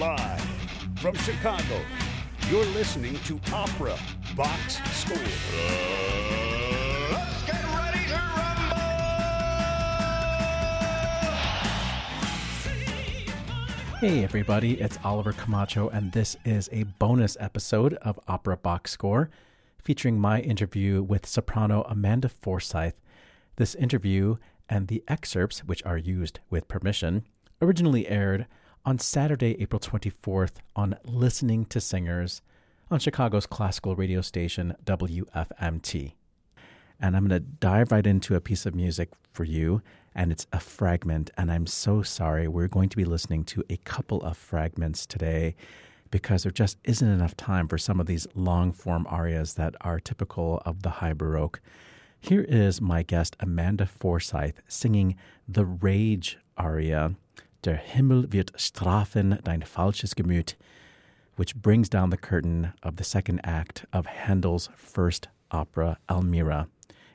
Live from Chicago, you're listening to Opera Box Score. Let's get ready to rumble! Hey everybody, it's Oliver Camacho, and this is a bonus episode of Opera Box Score featuring my interview with soprano Amanda Forsythe. This interview and the excerpts, which are used with permission, originally aired on Saturday, April 24th on Listening to Singers on Chicago's classical radio station WFMT. And I'm going to dive right into a piece of music for you, and it's a fragment. And I'm so sorry. We're going to be listening to a couple of fragments today because there just isn't enough time for some of these long form arias that are typical of the High Baroque. Here is my guest, Amanda Forsythe, singing the Rage aria, Der Himmel wird strafen dein falsches Gemüt, which brings down the curtain of the second act of Handel's first opera, Almira.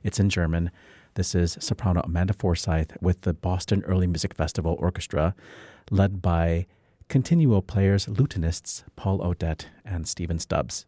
It's in German. This is soprano Amanda Forsythe with the Boston Early Music Festival Orchestra, led by continuo players, lutenists Paul O'Dette and Stephen Stubbs.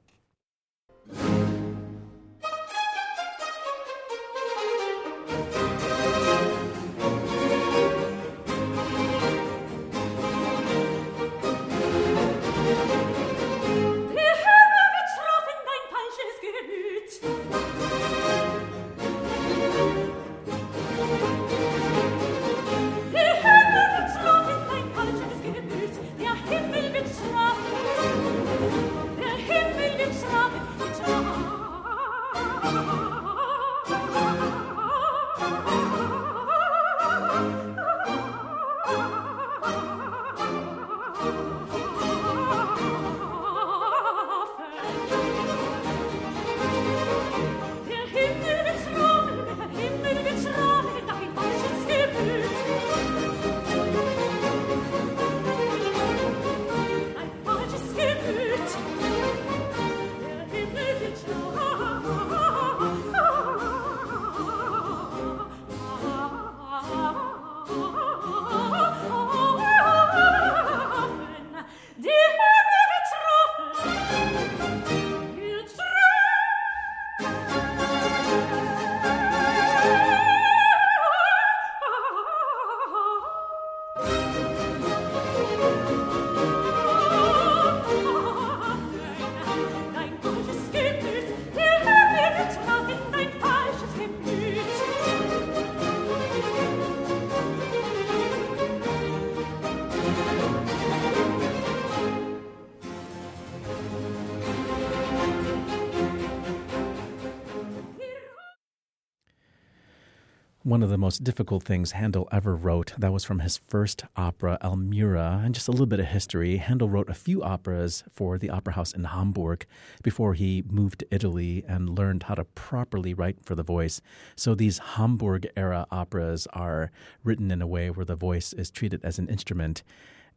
One of the most difficult things Handel ever wrote, that was from his first opera, Almira. And just a little bit of history Handel wrote a few operas for the Opera House in Hamburg before he moved to Italy and learned how to properly write for the voice. So these Hamburg era operas are written in a way where the voice is treated as an instrument.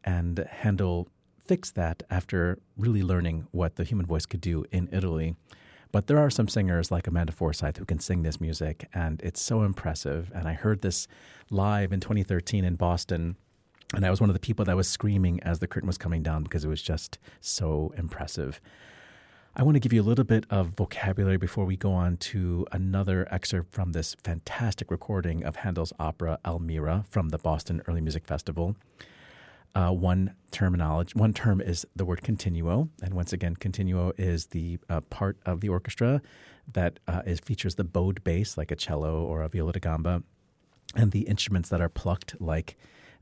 And Handel fixed that after really learning what the human voice could do in Italy. But there are some singers like Amanda Forsythe who can sing this music, and it's so impressive. And I heard this live in 2013 in Boston, and I was one of the people that was screaming as the curtain was coming down because it was just so impressive. I want to give you a little bit of vocabulary before we go on to another excerpt from this fantastic recording of Handel's opera Almira from the Boston Early Music Festival. Uh, one terminology, one term is the word continuo, and once again, continuo is the uh, part of the orchestra that uh, is, features the bowed bass, like a cello or a viola da gamba, and the instruments that are plucked, like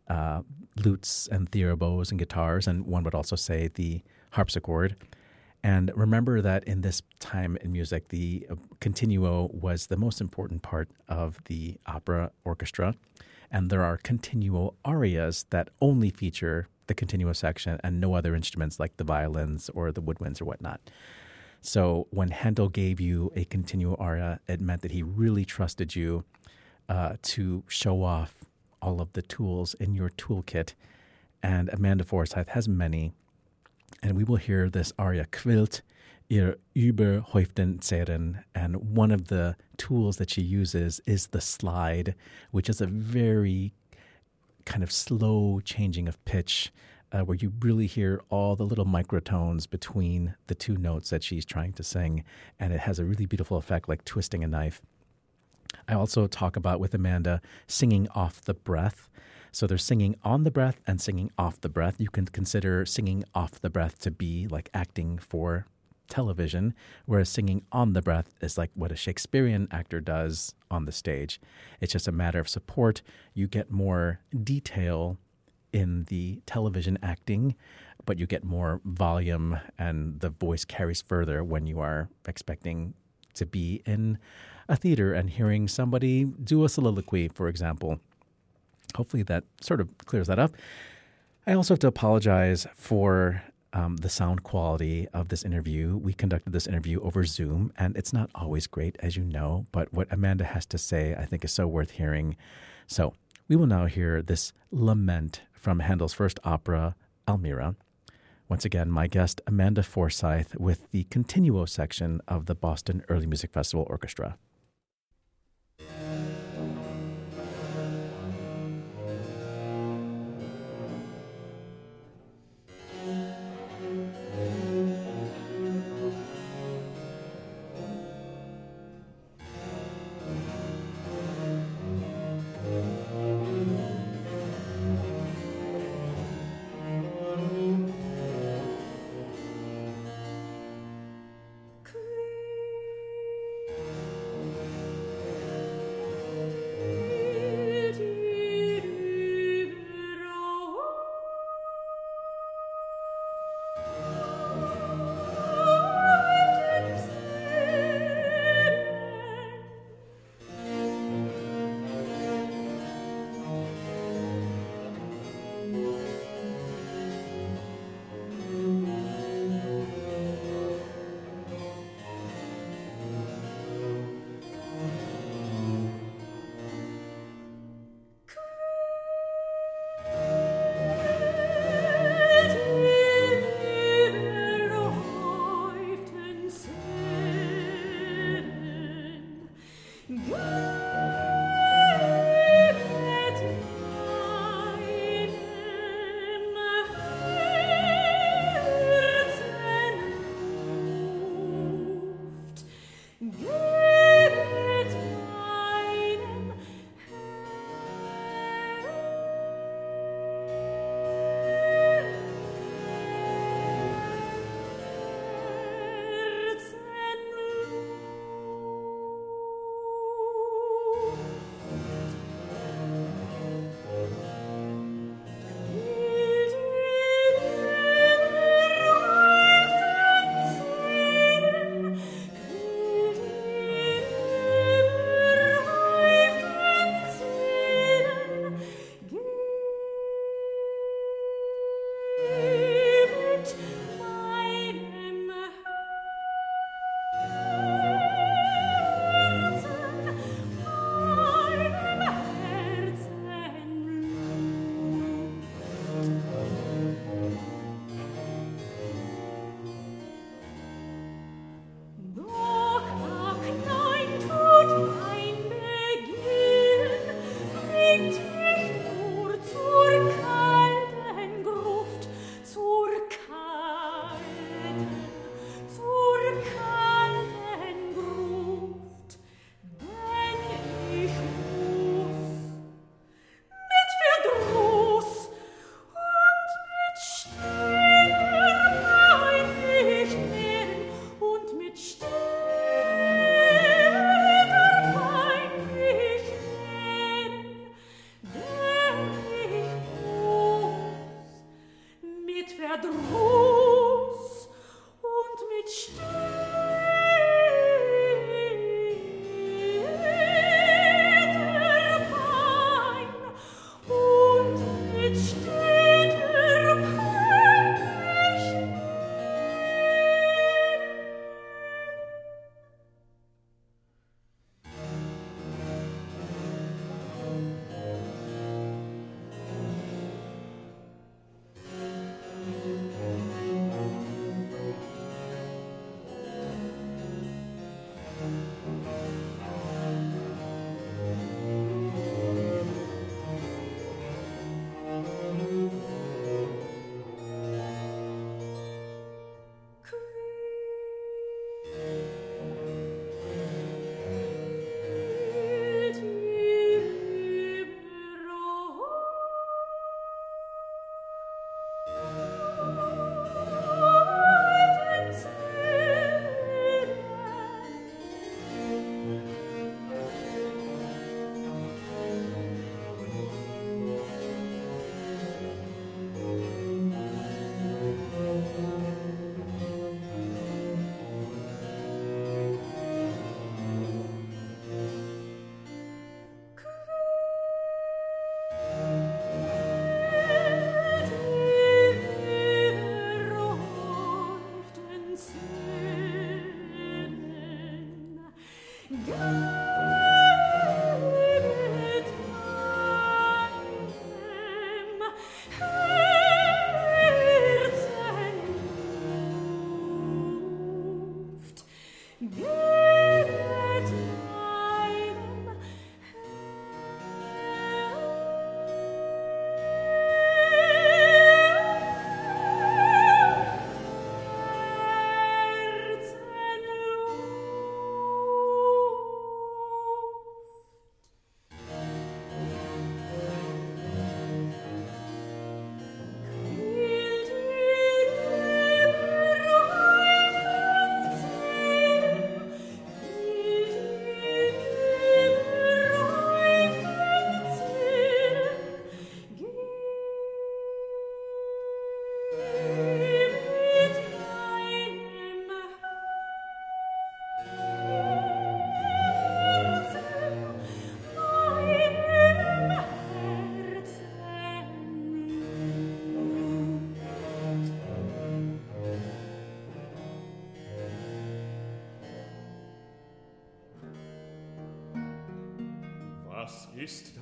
uh, lutes and theorbos and guitars, and one would also say the harpsichord. And remember that in this time in music, the uh, continuo was the most important part of the opera orchestra. And there are continuo arias that only feature the continuo section and no other instruments like the violins or the woodwinds or whatnot. So when Handel gave you a continuo aria, it meant that he really trusted you uh, to show off all of the tools in your toolkit. And Amanda Forsythe has many. And we will hear this aria Quillt, ihr überhäuften Zähren. And one of the tools that she uses is the slide, which is a very kind of slow changing of pitch uh, where you really hear all the little microtones between the two notes that she's trying to sing. And it has a really beautiful effect, like twisting a knife. I also talk about with Amanda singing off the breath. So they're singing on the breath and singing off the breath. You can consider singing off the breath to be like acting for television, whereas singing on the breath is like what a Shakespearean actor does on the stage. It's just a matter of support. You get more detail in the television acting, but you get more volume and the voice carries further when you are expecting to be in a theater and hearing somebody do a soliloquy, for example. Hopefully that sort of clears that up. I also have to apologize for um, the sound quality of this interview. We conducted this interview over Zoom, and it's not always great, as you know, but what Amanda has to say, I think, is so worth hearing. So we will now hear this lament from Handel's first opera, Almira. Once again, my guest, Amanda Forsythe, with the Continuo section of the Boston Early Music Festival Orchestra.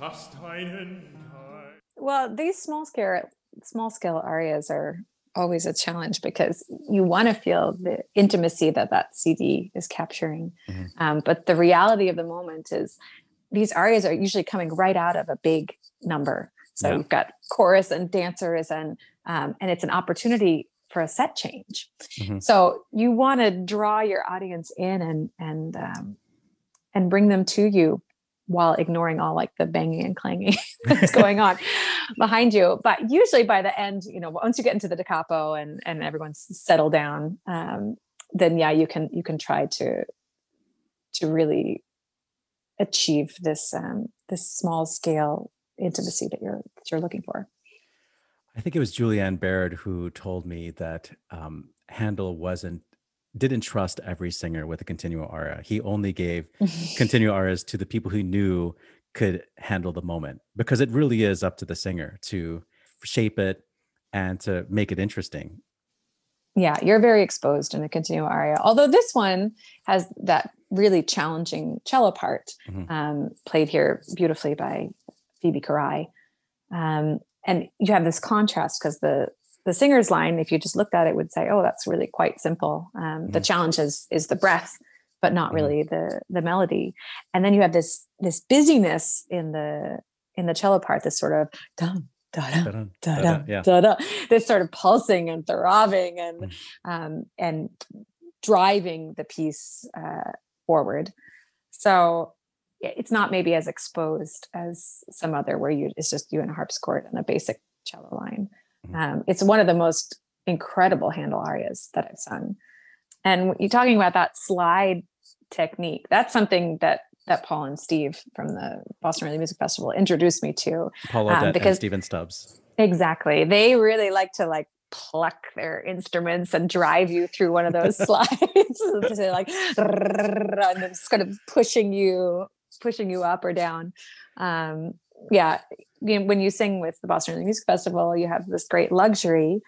Ist das deinen Well, these small scale small scale arias are always a challenge because you want to feel the intimacy that that CD is capturing. Mhm. Um, but the reality of the moment is these arias are usually coming right out of a big number. So Yeah. you've got chorus and dancers and um, and it's an opportunity for a set change. Mhm. So you want to draw your audience in and and um, and bring them to you while ignoring all like the banging and clanging that's going on behind you. But usually by the end, you know, once you get into the da capo and and everyone's settled down, um, then yeah, you can you can try to to really achieve this um, this small scale intimacy that you're that you're looking for. I think it was Julianne Baird who told me that um, Handel wasn't didn't trust every singer with a continuo aria. He only gave continuo arias to the people who knew could handle the moment because it really is up to the singer to shape it and to make it interesting. yeah you're very exposed in the continuo aria although this one has that really challenging cello part Mhm. um, played here beautifully by phoebe carrai um, and you have this contrast because the the singer's line if you just looked at it would say oh that's really quite simple um, the Mhm. challenge is is the breath but not Mhm. really the the melody and then you have this this busyness in the in the cello part this sort of dum da da da-da, da da da this sort of pulsing and throbbing and Mm. um, and driving the piece uh, forward. So it's not maybe as exposed as some other where you it's just you and a harpsichord and a basic cello line. Mhm. Um, it's one of the most incredible Handel arias that I've sung. And you're talking about that slide technique. That's something that that Paul and Steve from the Boston Early Music Festival introduced me to. Paul Um, because- Stephen Stubbs. Exactly. They really like to like pluck their instruments and drive you through one of those slides. like and just kind of pushing you, pushing you up or down. Um, yeah. You know, when you sing with the Boston Music Festival, you have this great luxury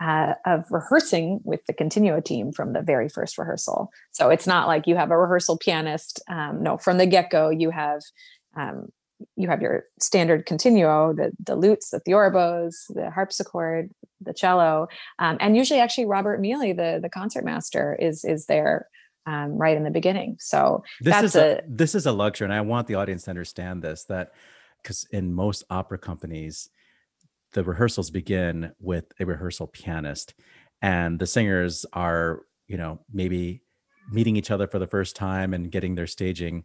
uh, of rehearsing with the continuo team from the very first rehearsal. So it's not like you have a rehearsal pianist. Um, no, from the get go, you have um, you have your standard continuo, the the lutes, the theorbos, the harpsichord, the cello, um, and usually actually Robert Mealy, the the concertmaster, is is there um, right in the beginning. So This that's is a, a- this is a luxury, and I want the audience to understand this that because in most opera companies, the rehearsals begin with a rehearsal pianist, and the singers are you know maybe meeting each other for the first time and getting their staging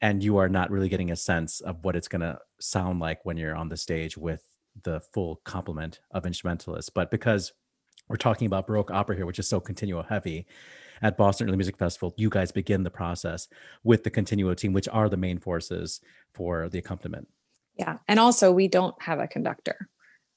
and you are not really getting a sense of what it's going to sound like when you're on the stage with the full complement of instrumentalists but because we're talking about baroque opera here which is so continuo heavy at boston early music festival you guys begin the process with the continuo team which are the main forces for the accompaniment yeah, and also we don't have a conductor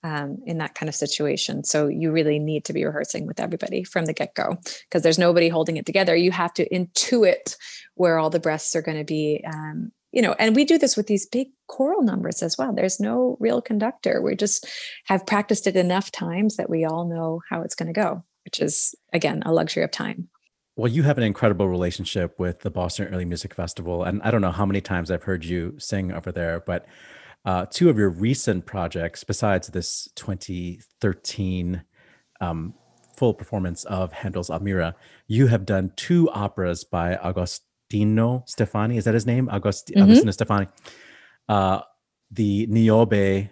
um, in that kind of situation. So you really need to be rehearsing with everybody from the get go because there's nobody holding it together. You have to intuit where all the breaths are going to be. Um, you know, and we do this with these big choral numbers as well. There's no real conductor. We just have practiced it enough times that we all know how it's going to go, which is again a luxury of time. Well you have an incredible relationship with the boston early music festival and i don't know how many times i've heard you sing over there but uh, two of your recent projects besides this 2013 um, full performance of handel's almira you have done two operas by agostino steffani. Is that his name? Agost- Mhm. agostino steffani. Uh, the niobe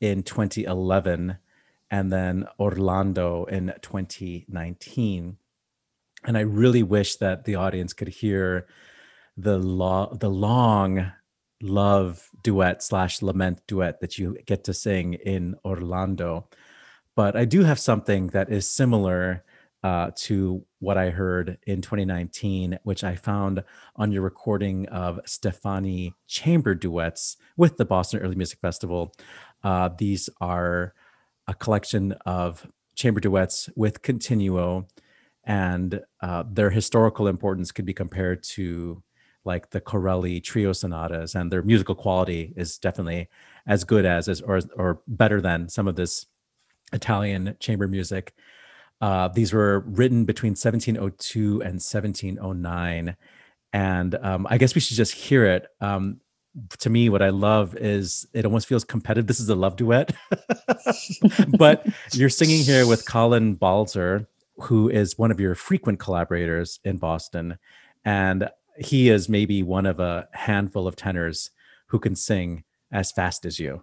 in 2011 and then orlando in 2019 and I really wish that the audience could hear the law, the long love duet slash lament duet that you get to sing in Orlando. But I do have something that is similar uh, to what I heard in 2019, which I found on your recording of Steffani chamber duets with the Boston Early Music Festival. Uh, these are a collection of chamber duets with continuo and uh, their historical importance could be compared to like the Corelli trio sonatas, and their musical quality is definitely as good as, as or or better than some of this Italian chamber music. Uh, these were written between 1702 and 1709, and um, I guess we should just hear it. Um, to me, what I love is it almost feels competitive. This is a love duet, but you're singing here with Colin Balzer, who is one of your frequent collaborators in Boston, and he is maybe one of a handful of tenors who can sing as fast as you.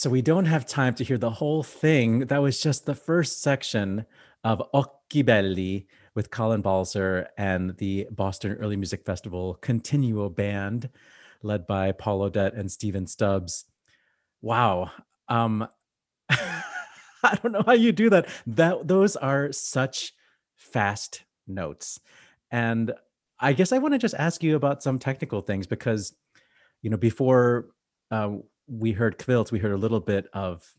So we don't have time to hear the whole thing. That was just the first section of Occhi Belli with Colin Balzer and the Boston Early Music Festival Continuo Band, led by Paul O'Dette and Stephen Stubbs. Wow. Um, I don't know how you do that. That those are such fast notes. And I guess I want to just ask you about some technical things because, you know, before uh, we heard Kvilts, we heard a little bit of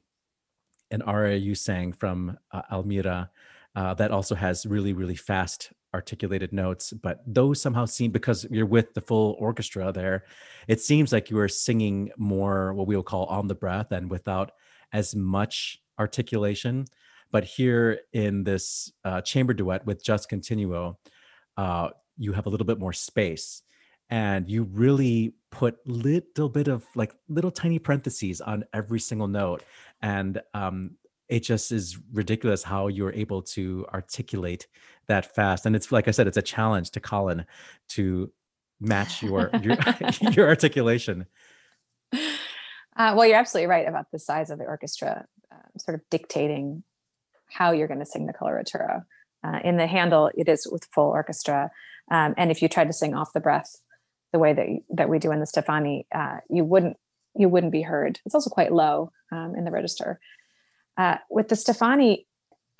an aria you sang from uh, Almira uh, that also has really, really fast articulated notes. But those somehow seem, because you're with the full orchestra there, it seems like you are singing more what we will call on the breath and without as much articulation. But here in this uh, chamber duet with Just Continuo, uh, you have a little bit more space and you really put little bit of like little tiny parentheses on every single note and um, it just is ridiculous how you're able to articulate that fast and it's like i said it's a challenge to colin to match your your, your articulation Uh, well, you're absolutely right about the size of the orchestra, uh, sort of dictating how you're going to sing the coloratura. Uh, in the Handel it is with full orchestra, um, and if you try to sing off the breath, the way that that we do in the Steffani, uh, you wouldn't you wouldn't be heard. It's also quite low um, in the register. Uh, with the Steffani,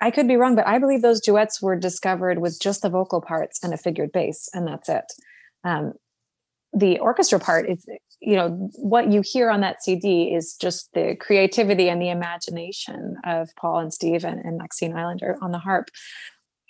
I could be wrong, but I believe those duets were discovered with just the vocal parts and a figured bass, and that's it. Um, the orchestra part is, you know, what you hear on that CD is just the creativity and the imagination of Paul and Steve and, and Maxine Eilander on the harp.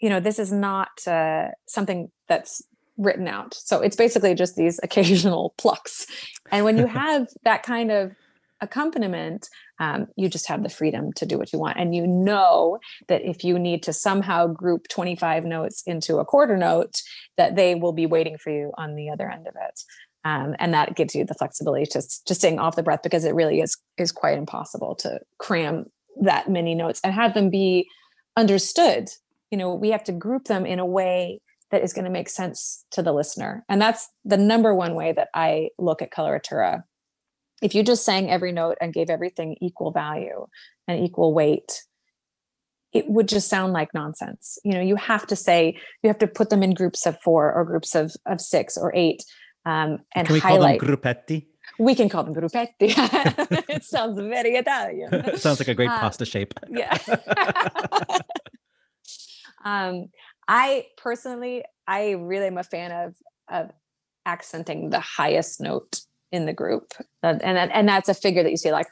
You know, this is not uh, something that's written out. So it's basically just these occasional plucks. And when you have that kind of accompaniment, um, you just have the freedom to do what you want. And you know that if you need to somehow group 25 notes into a quarter note, that they will be waiting for you on the other end of it. Um, and that gives you the flexibility to, to sing off the breath because it really is is quite impossible to cram that many notes and have them be understood. You know, we have to group them in a way that is going to make sense to the listener. And that's the number one way that I look at coloratura. If you just sang every note and gave everything equal value and equal weight, it would just sound like nonsense. You know, you have to say, you have to put them in groups of four or groups of, of six or eight um, and Can we highlight. call them gruppetti? we can call them gruppetti. it sounds very Italian. Sounds like a great Uh, pasta shape. yeah um i personally i really am a fan of of accenting the highest note in the group and that, and that's a figure that you see like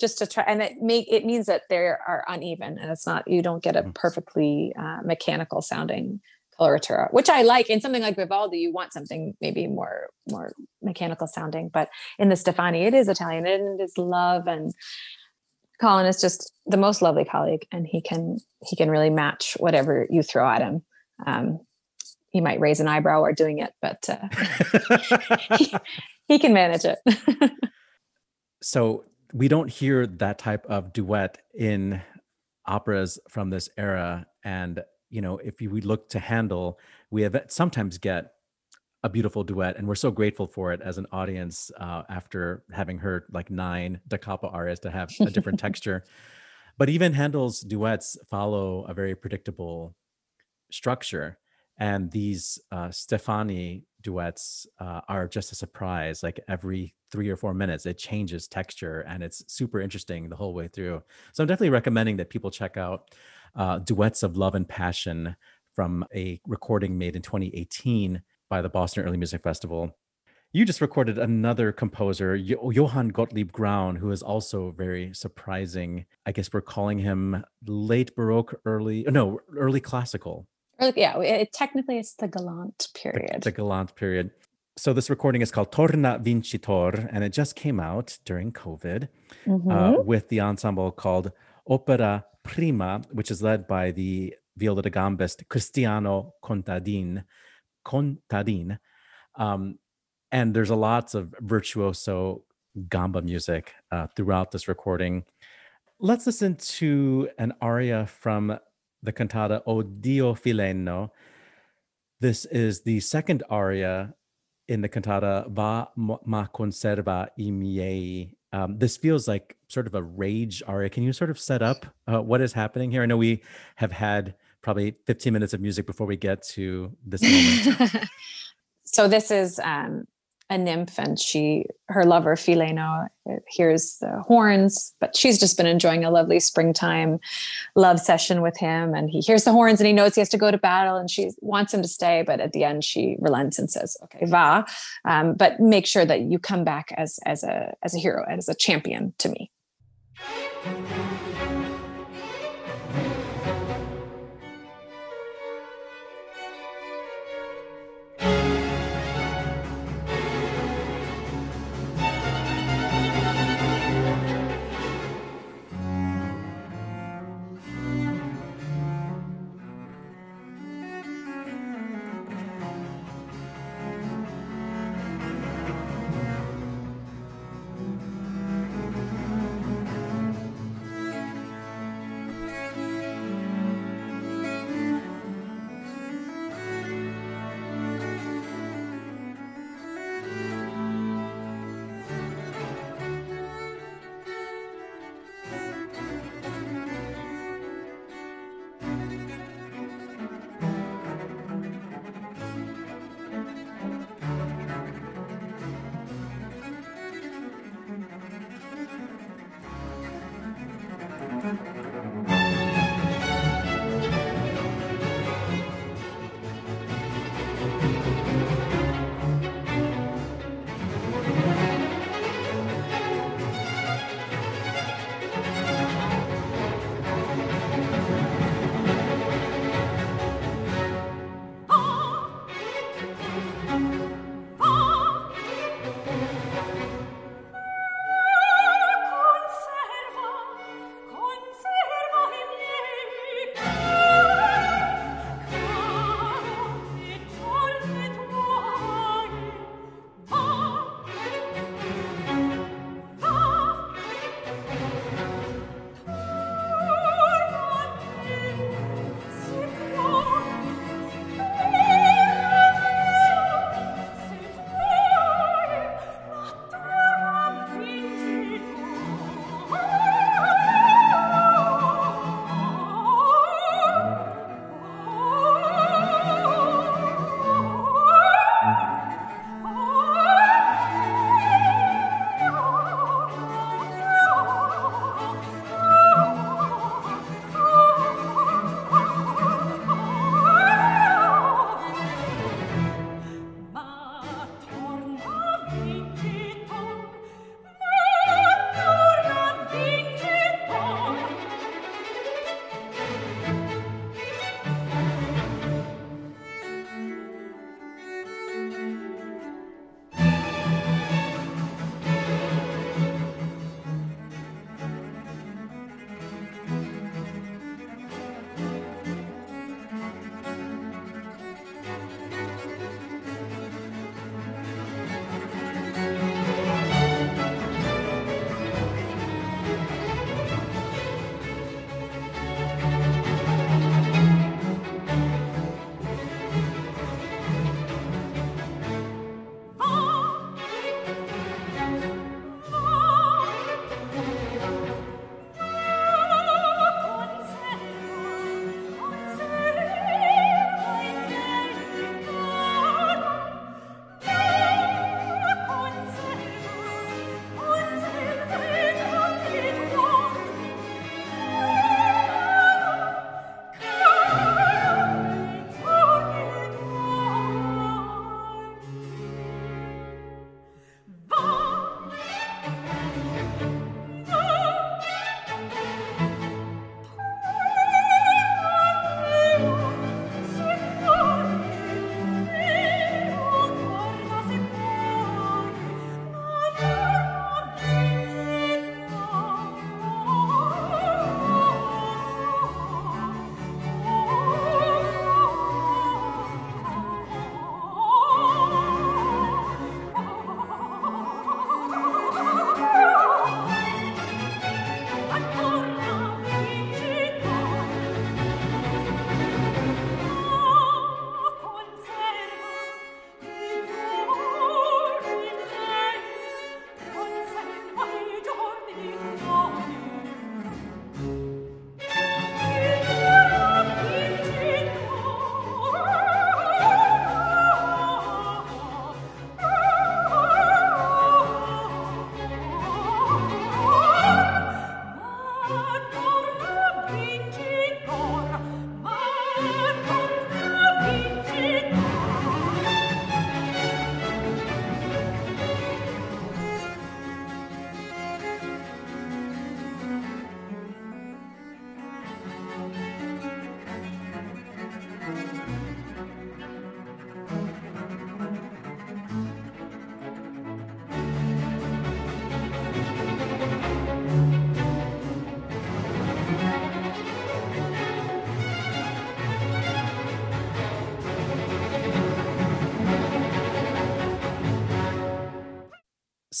just to try and it make it means that they are uneven and it's not you don't get a Mm. perfectly uh, mechanical sounding coloratura which i like in something like vivaldi you want something maybe more more mechanical sounding but in the steffani it is italian and it is love and colin is just the most lovely colleague and he can he can really match whatever you throw at him. Um, he might raise an eyebrow while doing it but uh, he, he can manage it. So we don't hear that type of duet in operas from this era. And you know if we look to handel we have sometimes get a beautiful duet and we're so grateful for it as an audience uh, after having heard like nine da capo arias to have a different texture. But even handel's duets follow a very predictable structure and these uh, steffani duets uh, are just a surprise like every three or four minutes it changes texture and it's super interesting the whole way through. So i'm definitely recommending that people check out uh, duets of love and passion from a recording made in 2018 by the boston early music festival you just recorded another composer johann gottlieb graun who is also very surprising i guess we're calling him late baroque early no early classical yeah it, technically it's the galant period The, Galant period. So this recording is called Torna Vincitor, and it just came out during COVID Mhm. uh, with the ensemble called Opera Prima, which is led by the viola da gambist Cristiano Contadin. Contadin. Um, and there's a lots of virtuoso gamba music uh, throughout this recording. Let's listen to an aria from the cantata O Dio Fileno. This is the second aria in the cantata Va ma conserva i miei. Um, this feels like sort of a rage aria. Can you sort of set up uh, what is happening here? I know we have had probably 15 minutes of music before we get to this moment. so this is um, a nymph and she her lover fileno uh, hears the horns but she's just been enjoying a lovely springtime love session with him and he hears the horns and he knows he has to go to battle and she wants him to stay but at the end she relents and says okay va um, but make sure that you come back as as a as a hero as a champion to me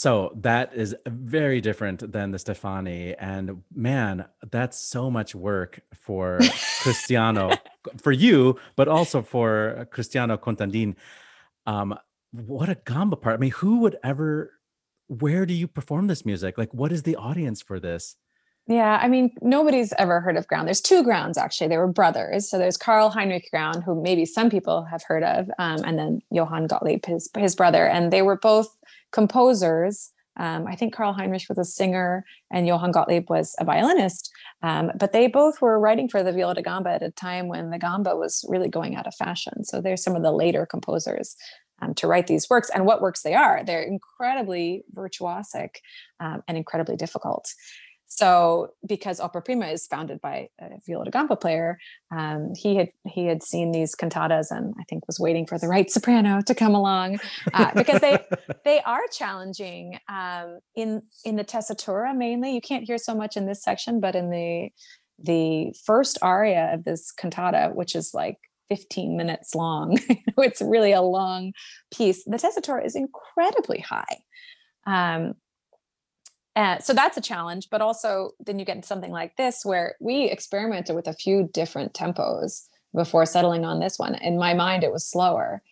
So that is very different than the Steffani. And man, that's so much work for Cristiano, for you, but also for Cristiano Contadin. Um, what a gamba part. I mean, who would ever, where do you perform this music? Like, what is the audience for this? Yeah, I mean, nobody's ever heard of Graun. There's two Grauns actually. They were brothers. So there's Karl Heinrich Graun, who maybe some people have heard of, um, and then Johann Gottlieb, his his brother, and they were both composers. Um, I think Karl Heinrich was a singer and Johann Gottlieb was a violinist. Um, but they both were writing for the viola da gamba at a time when the gamba was really going out of fashion. So they're some of the later composers um, to write these works. And what works they are? They're incredibly virtuosic um, and incredibly difficult. So, because Opera Prima is founded by a viola da gamba player, um, he had he had seen these cantatas and I think was waiting for the right soprano to come along uh, because they they are challenging um, in in the tessitura mainly. You can't hear so much in this section, but in the the first aria of this cantata, which is like 15 minutes long, it's really a long piece. The tessitura is incredibly high. Um, uh, so that's a challenge, but also then you get something like this where we experimented with a few different tempos before settling on this one. In my mind, it was slower,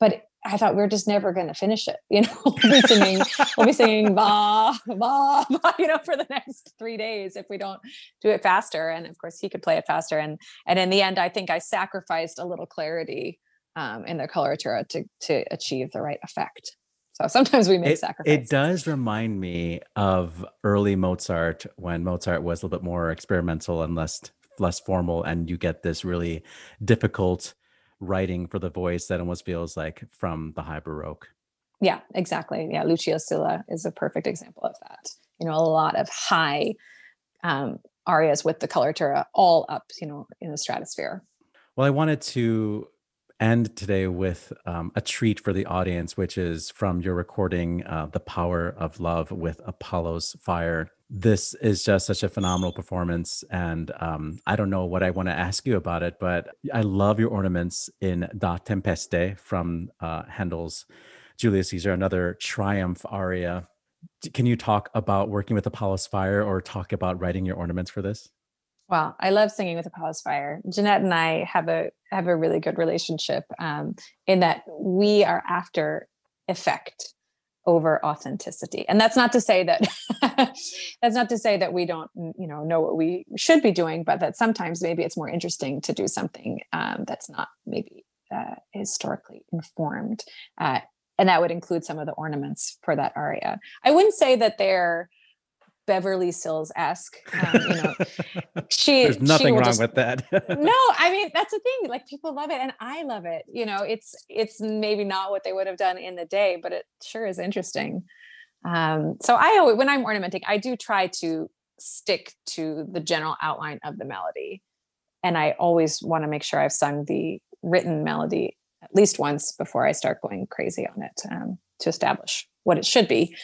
but I thought we are just never going to finish it. You know, we'll be singing, we'll be singing ba ba ba, you know, for the next three days if we don't do it faster. And of course, he could play it faster. And and in the end, I think I sacrificed a little clarity um, in the coloratura to to achieve the right effect. So sometimes we make it, sacrifices. It does remind me of early Mozart when Mozart was a little bit more experimental and less less formal, and you get this really difficult writing for the voice that almost feels like from the high Baroque. Yeah, exactly. Yeah, Lucio Silla is a perfect example of that. You know, a lot of high um, arias with the coloratura all up, you know, in the stratosphere. Well, I wanted to end today with um, a treat for the audience, which is from your recording, uh, The Power of Love with Apollo's Fire. This is just such a phenomenal performance. And um, I don't know what I want to ask you about it, but I love your ornaments in Da Tempeste from uh, Handel's Julius Caesar, another triumph aria. Can you talk about working with Apollo's Fire or talk about writing your ornaments for this? Well, I love singing with Apollo's Fire. Jeanette and I have a have a really good relationship um, in that we are after effect over authenticity, and that's not to say that that's not to say that we don't you know know what we should be doing, but that sometimes maybe it's more interesting to do something um, that's not maybe uh, historically informed, uh, and that would include some of the ornaments for that aria. I wouldn't say that they're Beverly Sills esque. Um, you know, she. There's nothing she wrong just, with that. no, I mean that's the thing. Like people love it, and I love it. You know, it's it's maybe not what they would have done in the day, but it sure is interesting. Um, so I always, when I'm ornamenting, I do try to stick to the general outline of the melody, and I always want to make sure I've sung the written melody at least once before I start going crazy on it um, to establish what it should be.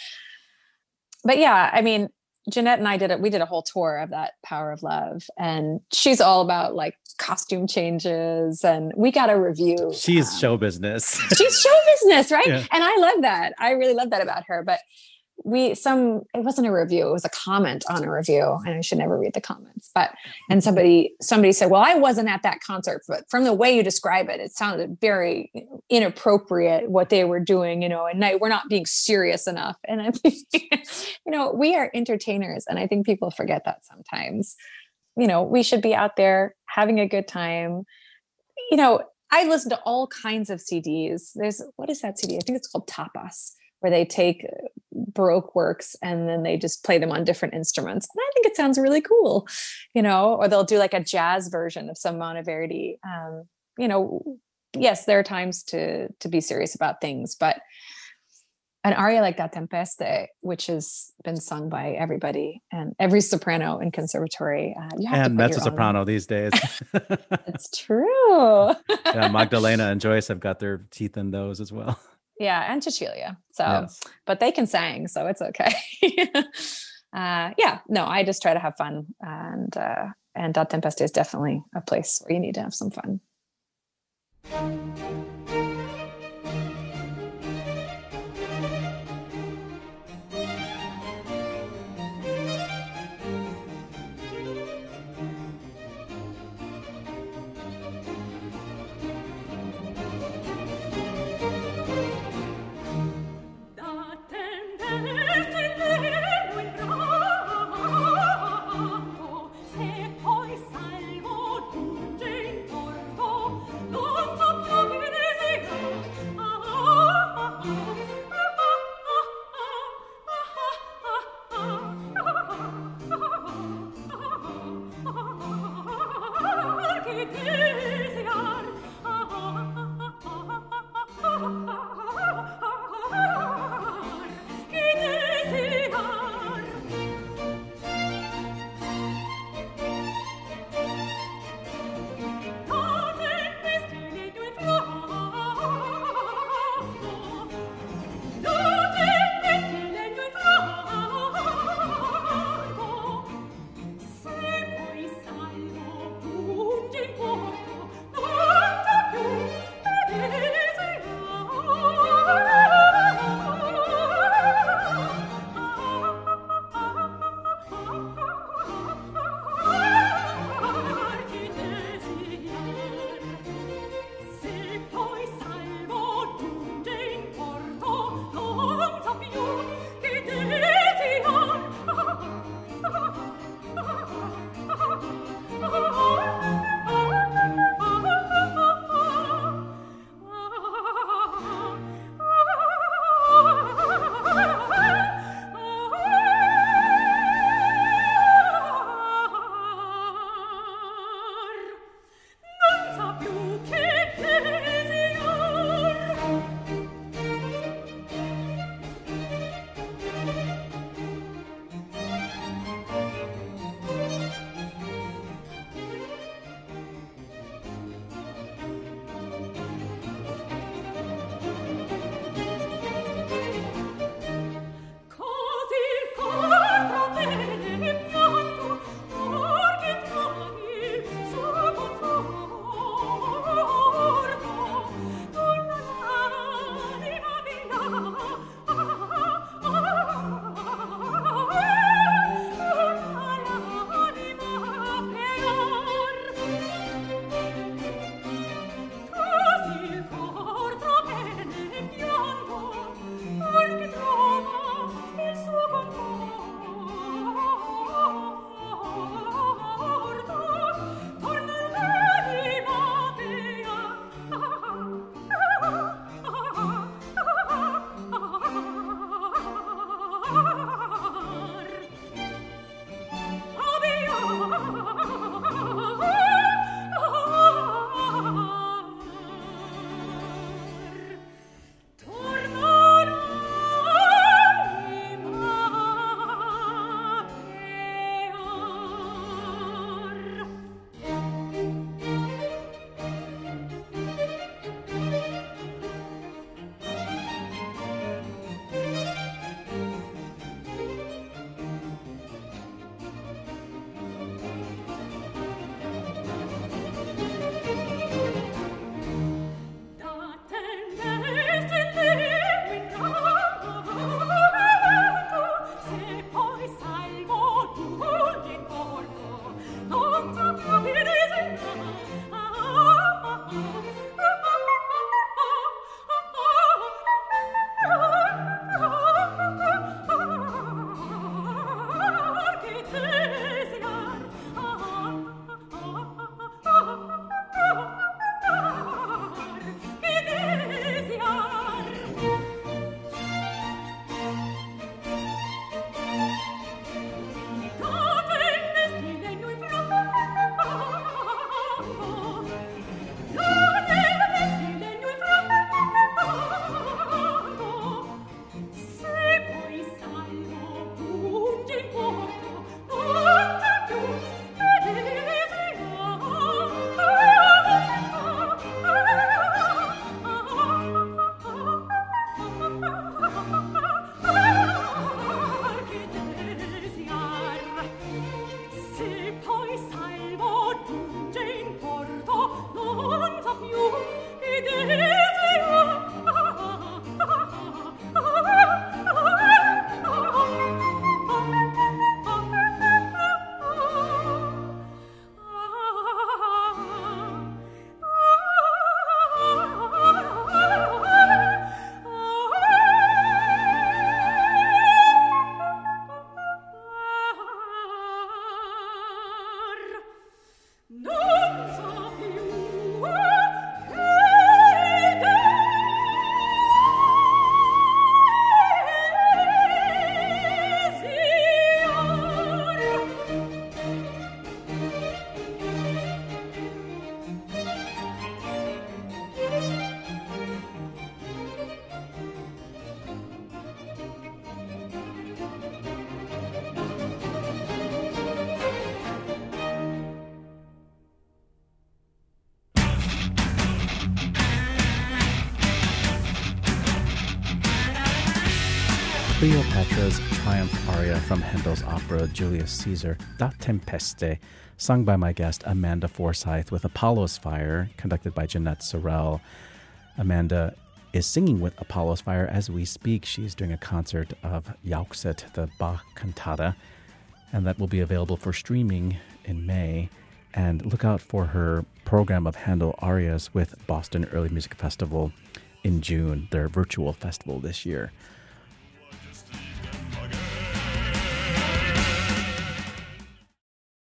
But yeah, I mean, Jeanette and I did it. We did a whole tour of that Power of Love, and she's all about like costume changes, and we got a review. She's um, show business. she's show business, right? Yeah. And I love that. I really love that about her. But we some it wasn't a review it was a comment on a review and i should never read the comments but and somebody somebody said well i wasn't at that concert but from the way you describe it it sounded very inappropriate what they were doing you know and we're not being serious enough and i think you know we are entertainers and i think people forget that sometimes. You know we should be out there having a good time. You know i listen to all kinds of cds there's what is that cd i think it's called tapas where they take baroque works and then they just play them on different instruments. And i think it sounds really cool you know or they'll do like a jazz version of some monteverdi um, you know yes there are times to to be serious about things but an aria like that tempeste which has been sung by everybody and every soprano in conservatory uh, you have and mezzo soprano these days. It's true. Yeah magdalena and joyce have got their teeth in those as well yeah and cecilia. So Yes. but they can sing so it's okay. Uh yeah no i just try to have fun and uh and da tempeste is definitely a place where you need to have some fun opera Julius Caesar, Da Tempeste, sung by my guest Amanda Forsythe with Apollo's Fire, conducted by Jeanette Sorrell. Amanda is singing with Apollo's Fire as we speak. She's doing a concert of Jauchzet, the Bach cantata, and that will be available for streaming in May. And look out for her program of Handel arias with Boston Early Music Festival in June, their virtual festival this year.